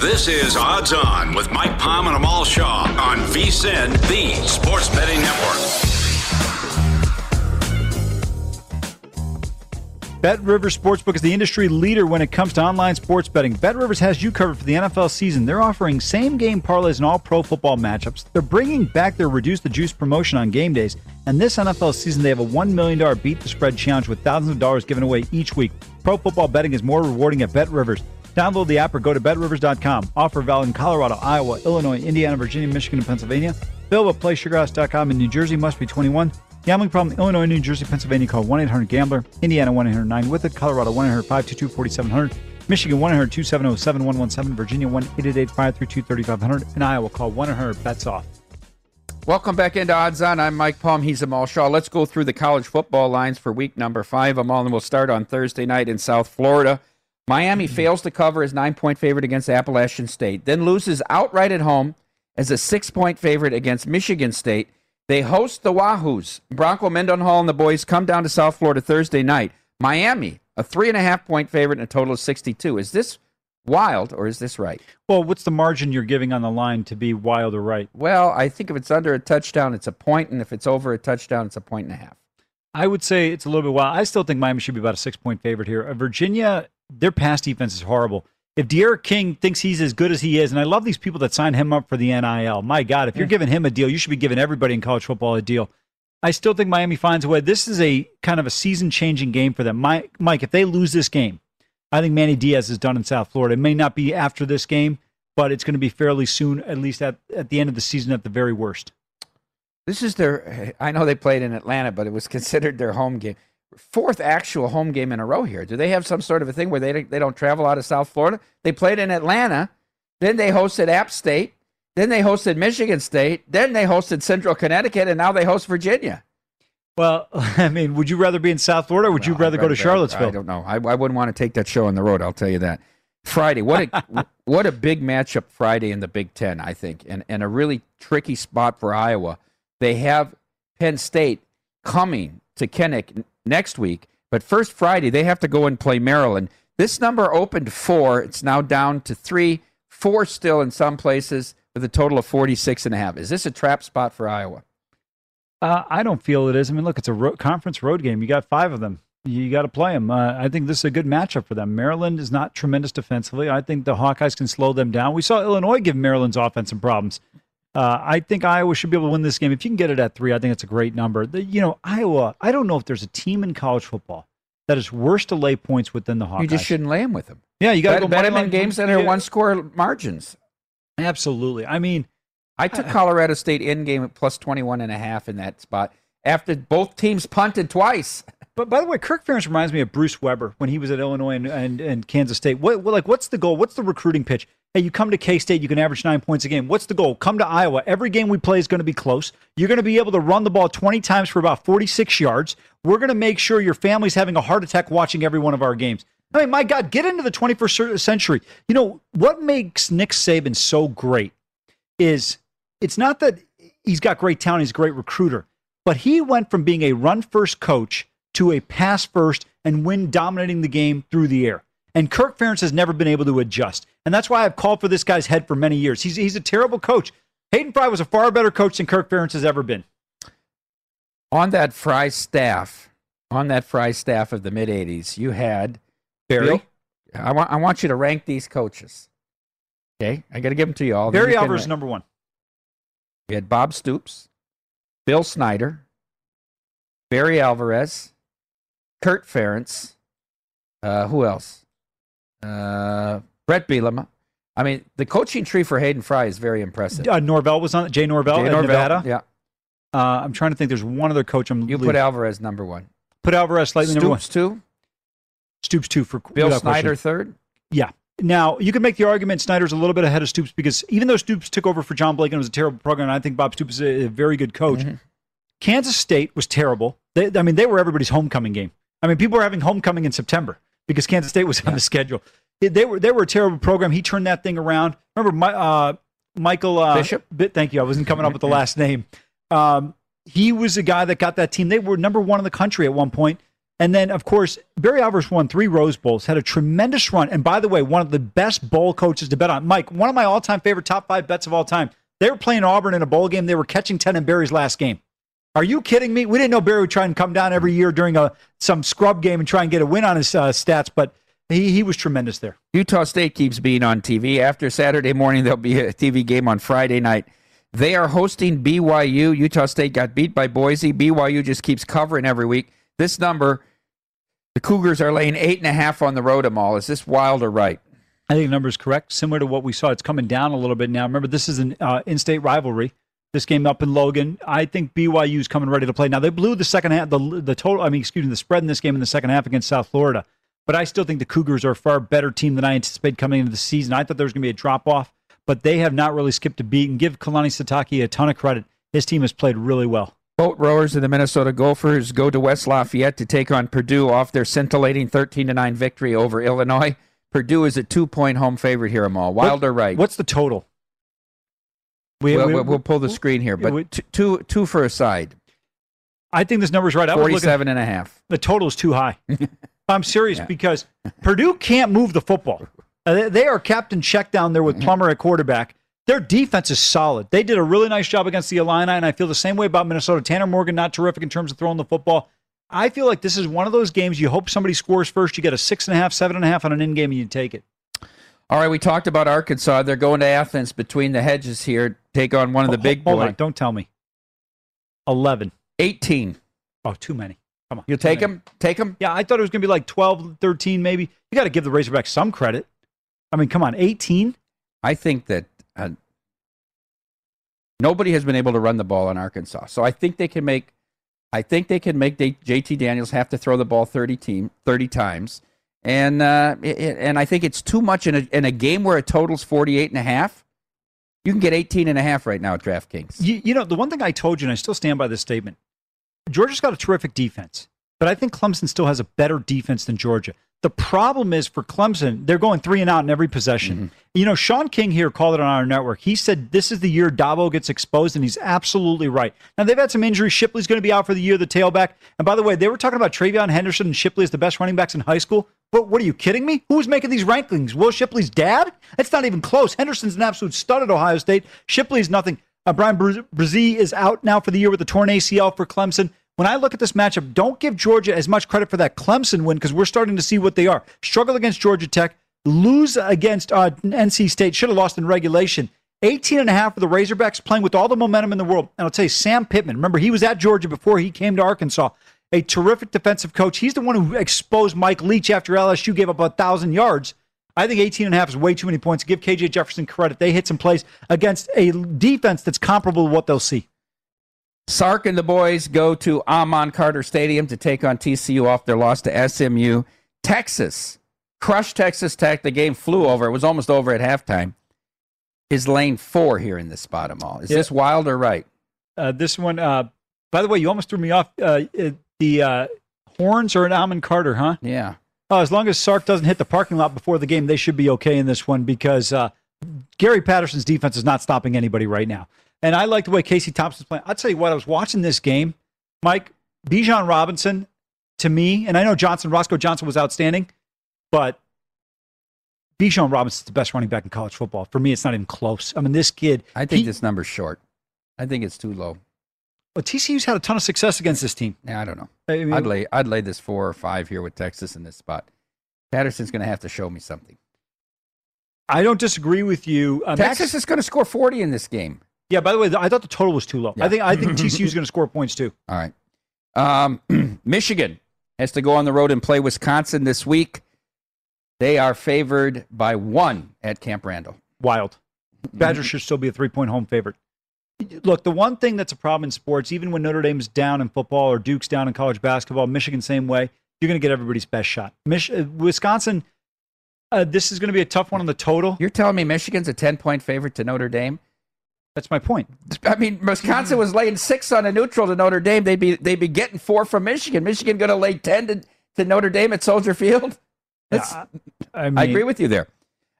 This is Odds On with Mike Palm and Amal Shah on VSIN, the Sports Betting Network. Bet Rivers Sportsbook is the industry leader when it comes to online sports betting. Bet Rivers has you covered for the NFL season. They're offering same game parlays in all pro football matchups. They're bringing back their Reduce the Juice promotion on game days. And this NFL season, they have a $1 million beat the spread challenge with thousands of dollars given away each week. Pro football betting is more rewarding at Bet Rivers. Download the app or go to betrivers.com. Offer valid in Colorado, Iowa, Illinois, Indiana, Virginia, Michigan, and Pennsylvania. Bill at playsugarhouse.com in New Jersey must be 21. Gambling problem, Illinois, New Jersey, Pennsylvania, call 1 800 Gambler. Indiana 1 800 9 with it. Colorado 1 800 522 4700. Michigan 1 800 270 7117. Virginia 1 888 532 3500. And Iowa call 1 800 bets off. Welcome back into Odds On. I'm Mike Palm. He's Amal Shah. Let's go through the college football lines for week number five. Amal, and we'll start on Thursday night in South Florida. Miami fails to cover as nine point favorite against Appalachian State, then loses outright at home as a six point favorite against Michigan State. They host the Wahoos. Bronco Mendenhall and the boys come down to South Florida Thursday night. Miami, a three and a half point favorite and a total of 62. Is this wild or is this right? Well, what's the margin you're giving on the line to be wild or right? Well, I think if it's under a touchdown, it's a point, and if it's over a touchdown, it's a point and a half. I would say it's a little bit wild. I still think Miami should be about a six point favorite here. Uh, Virginia, their pass defense is horrible. If D'Eriq King thinks he's as good as he is, and I love these people that sign him up for the NIL. My God, if you're giving him a deal, you should be giving everybody in college football a deal. I still think Miami finds a way. This is a kind of a season changing game for them. Mike, Mike, if they lose this game, I think Manny Diaz is done in South Florida. It may not be after this game, but it's going to be fairly soon, at least at, at the end of the season at the very worst. This is their. I know they played in Atlanta, but it was considered their home game. Fourth actual home game in a row here. Do they have some sort of a thing where they they don't travel out of South Florida? They played in Atlanta, then they hosted App State, then they hosted Michigan State, then they hosted Central Connecticut, and now they host Virginia. Well, I mean, would you rather be in South Florida or would you rather go to Charlottesville? I don't know. I, I wouldn't want to take that show on the road. I'll tell you that. Friday, what a what a big matchup Friday in the Big Ten, I think, and and a really tricky spot for Iowa. They have Penn State coming to Kinnick next week, but first Friday they have to go and play Maryland. This number opened four. It's now down to three, four still in some places with a total of 46 and a half. Is this a trap spot for Iowa? Uh, I don't feel it is. I mean, look, it's a ro- conference road game. You got five of them. You got to play them. Uh, I think this is a good matchup for them. Maryland is not tremendous defensively. I think the Hawkeyes can slow them down. We saw Illinois give Maryland's offense some problems. Uh, I think Iowa should be able to win this game. If you can get it at three, I think it's a great number. The, you know, Iowa, I don't know if there's a team in college football that is worse to lay points with than the Hawkeyes. You just shouldn't lay them with them. Yeah, you got to bet, go bet them in games that are one score margins. Absolutely. I mean, I took Colorado State in game at plus 21 and a half in that spot after both teams punted twice. But by the way, Kirk Ferentz reminds me of Bruce Weber when he was at Illinois and, and, and Kansas State. What, what like what's the goal? What's the recruiting pitch? Hey, you come to K State, you can average nine points a game. What's the goal? Come to Iowa. Every game we play is going to be close. You're going to be able to run the ball 20 times for about 46 yards. We're going to make sure your family's having a heart attack watching every one of our games. I mean, my God, get into the 21st century. You know, what makes Nick Saban so great is it's not that he's got great talent, he's a great recruiter, but he went from being a run first coach to a pass first and win dominating the game through the air. And Kirk Ferentz has never been able to adjust. And that's why I've called for this guy's head for many years. He's, he's a terrible coach. Hayden Fry was a far better coach than Kirk Ferentz has ever been. On that Fry staff, on that Fry staff of the mid 80s, you had Barry. Bill- I want I want you to rank these coaches. Okay, I got to give them to you all. Barry Alvarez rank. number one. We had Bob Stoops, Bill Snyder, Barry Alvarez, Kirk Ferentz. Uh, who else? Uh, Bret Bielema. I mean, the coaching tree for Hayden Fry is very impressive. Uh, Norvell was on. Jay Norvell Jay Norvell, Nevada. Yeah. Uh, I'm trying to think. There's one other coach. I'm You put Alvarez number one. put Alvarez slightly number one. Stoops two. Stoops two for Bill Snyder question. third. Yeah. Now you can make the argument Snyder's a little bit ahead of Stoops because even though Stoops took over for John Blake and it was a terrible program, and I think Bob Stoops is a, a very good coach. Mm-hmm. Kansas State was terrible. They, I mean, they were everybody's homecoming game. I mean, people were having homecoming in September because Kansas State was on the schedule. They- They were they were a terrible program. He turned that thing around. Remember, my, uh, Michael uh, Bishop? Bit, thank you. I wasn't coming up with the last name. Um, he was the guy that got that team. They were number one in the country at one point. And then, of course, Barry Alvarez won three Rose Bowls, had a tremendous run. And by the way, one of the best bowl coaches to bet on. Mike, one of my all time favorite top five bets of all time. They were playing Auburn in a bowl game. They were catching 10 in Barry's last game. Are you kidding me? We didn't know Barry would try and come down every year during a some scrub game and try and get a win on his uh, stats, but he, he was tremendous there. Utah State keeps being on TV. After Saturday morning, there'll be a TV game on Friday night. They are hosting BYU. Utah State got beat by Boise. BYU just keeps covering every week. This number, the Cougars are laying eight and a half on the road. Amal, is this wild or right? I think the number is correct. Similar to what we saw, it's coming down a little bit now. Remember, this is an uh, in-state rivalry. This game up in Logan. I think BYU is coming ready to play. Now they blew the second half, the the total. I mean, excuse me, the spread in this game in the second half against South Florida. But I still think the Cougars are a far better team than I anticipated coming into the season. I thought there was going to be a drop off, but they have not really skipped a beat. And give Kalani Sitake a ton of credit. His team has played really well. Boat rowers of the Minnesota Gophers go to West Lafayette to take on Purdue off their scintillating 13 to 9 victory over Illinois. Purdue is a two point home favorite here, Amal. Wild What- or right? What's the total? We- we'll, we- we'll, we'll pull the screen here, but we- two, two for a side. I think this number's right. I was looking- and a half. The total is too high. I'm serious because Purdue can't move the football. Uh, they- they are Captain Check down there with Plummer at quarterback. Their defense is solid. They did a really nice job against the Illini, and I feel the same way about Minnesota. Tanner Morgan, not terrific in terms of throwing the football. I feel like this is one of those games you hope somebody scores first. You get a six and a half, seven and a half on an in game, and you take it. All right, we talked about Arkansas. They're going to Athens between the hedges here, take on one of the Ho- big hold boys. on, don't tell me. 11. 18. Oh, too many. Come on. You'll take them? Take them? Yeah, I thought it was going to be like 12, 13 maybe. You got to give the Razorbacks some credit. I mean, come on, 18? I think that uh, nobody has been able to run the ball in Arkansas. So I think they can make I think they can make they, JT Daniels have to throw the ball 30 team 30 times. And uh, it, and I think it's too much in a in a game where it totals 48 and a half. You can get 18 and a half right now at DraftKings. You, you know, the one thing I told you, and I still stand by this statement Georgia's got a terrific defense, but I think Clemson still has a better defense than Georgia. The problem is for Clemson, they're going three and out in every possession. You know, Sean King here called it on our network. He said this is the year Dabo gets exposed, and he's absolutely right. Now, they've had some injuries. Shipley's going to be out for the year, the tailback. And by the way, they were talking about TreVeyon Henderson and Shipley as the best running backs in high school. But what are you kidding me? Who's making these rankings? Will Shipley's dad? It's not even close. Henderson's an absolute stud at Ohio State. Shipley's nothing. Uh, Bryan Bresee is out now for the year with a torn ACL for Clemson. When I look at this matchup, don't give Georgia as much credit for that Clemson win because we're starting to see what they are. Struggle against Georgia Tech, lose against uh, NC State, should have lost in regulation. 18 and a half for the Razorbacks playing with all the momentum in the world. And I'll tell you, Sam Pittman, remember, he was at Georgia before he came to Arkansas. A terrific defensive coach. He's the one who exposed Mike Leach after LSU gave up a thousand yards. I think 18 and a half is way too many points. Give KJ Jefferson credit. They hit some plays against a defense that's comparable to what they'll see. Sark and the boys go to Amon Carter Stadium to take on TCU off their loss to SMU. Texas crushed Texas Tech. The game flew over. It was almost over at halftime. Is lane four here in this spot, Amal? Is Yeah. this wild or right? Uh, this one, uh, by the way, you almost threw me off. Uh, uh, the uh, horns are an Amon Carter, huh? Yeah. Uh, as long as Sark doesn't hit the parking lot before the game, they should be okay in this one because uh, Gary Patterson's defense is not stopping anybody right now. And I like the way Casey Thompson's playing. I'll tell you what, I was watching this game, Mike, Bijan Robinson, to me, and I know Johnson, Roschon Johnson was outstanding, but Bijan Robinson's the best running back in college football. For me, it's not even close. I mean, this kid. I think he- this number's short. I think it's too low. Well, TCU's had a ton of success against this team. Yeah, I don't know. I mean- I'd lay I'd lay this four or five here with Texas in this spot. Patterson's going to have to show me something. I don't disagree with you. Um, Texas is going to score forty in this game. Yeah. By the way, I thought the total was too low. Yeah. I think I think TCU's going to score points too. All right. Um, Michigan has to go on the road and play Wisconsin this week. They are favored by one at Camp Randall. Wild. Badgers should still be a three point home favorite. Look, the one thing that's a problem in sports, even when Notre Dame's down in football or Duke's down in college basketball, Michigan same way, you're going to get everybody's best shot. Mich- uh, Wisconsin, uh, this is going to be a tough one on the total. You're telling me Michigan's a ten point favorite to Notre Dame? That's my point. I mean, Wisconsin was laying six on a neutral to Notre Dame. They'd be they'd be getting four from Michigan. Michigan going to lay ten to, to Notre Dame at Soldier Field. That's, I, I mean- agree with you there.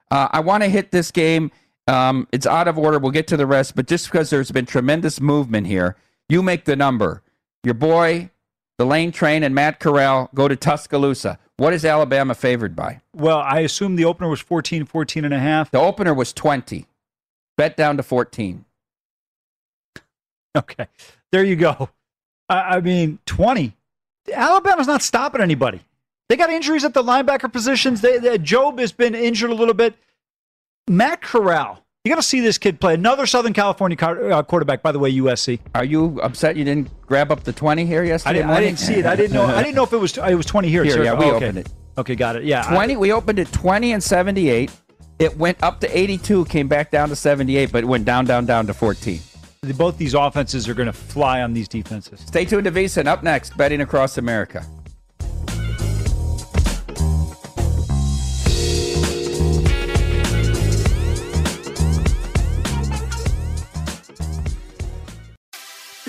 Uh, I want to hit this game. Um, it's out of order. We'll get to the rest, but just because there's been tremendous movement here, you make the number. Your boy, the Lane Train, and Matt Corral go to Tuscaloosa. What is Alabama favored by? Well, I assume the opener was 14, 14 and a half. The opener was 20. Bet down to 14. Okay. There you go. I, I mean, 20. Alabama's not stopping anybody. They got injuries at the linebacker positions. They, they, Jobe has been injured a little bit. Matt Corral, you got to see this kid play. Another Southern California uh, quarterback, by the way, USC. Are you upset you didn't grab up the 20 here I yesterday didn't, I didn't see it. I didn't know. I didn't know if it was. It was 20 here. Here, yeah, we Oh, okay. opened it. Okay, got it. Yeah, I- 20 we opened at 20 and 78 it went up to 82 came back down to 78 but it went down down down to 14 both these offenses are going to fly on these defenses. stay tuned to VSIN up next betting across america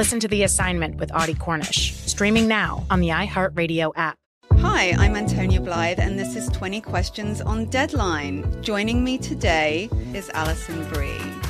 Listen to The Assignment with Audie Cornish, streaming now on the iHeartRadio app. Hi, I'm Antonia Blyth, and this is 20 Questions on Deadline. Joining me today is Alison Brie.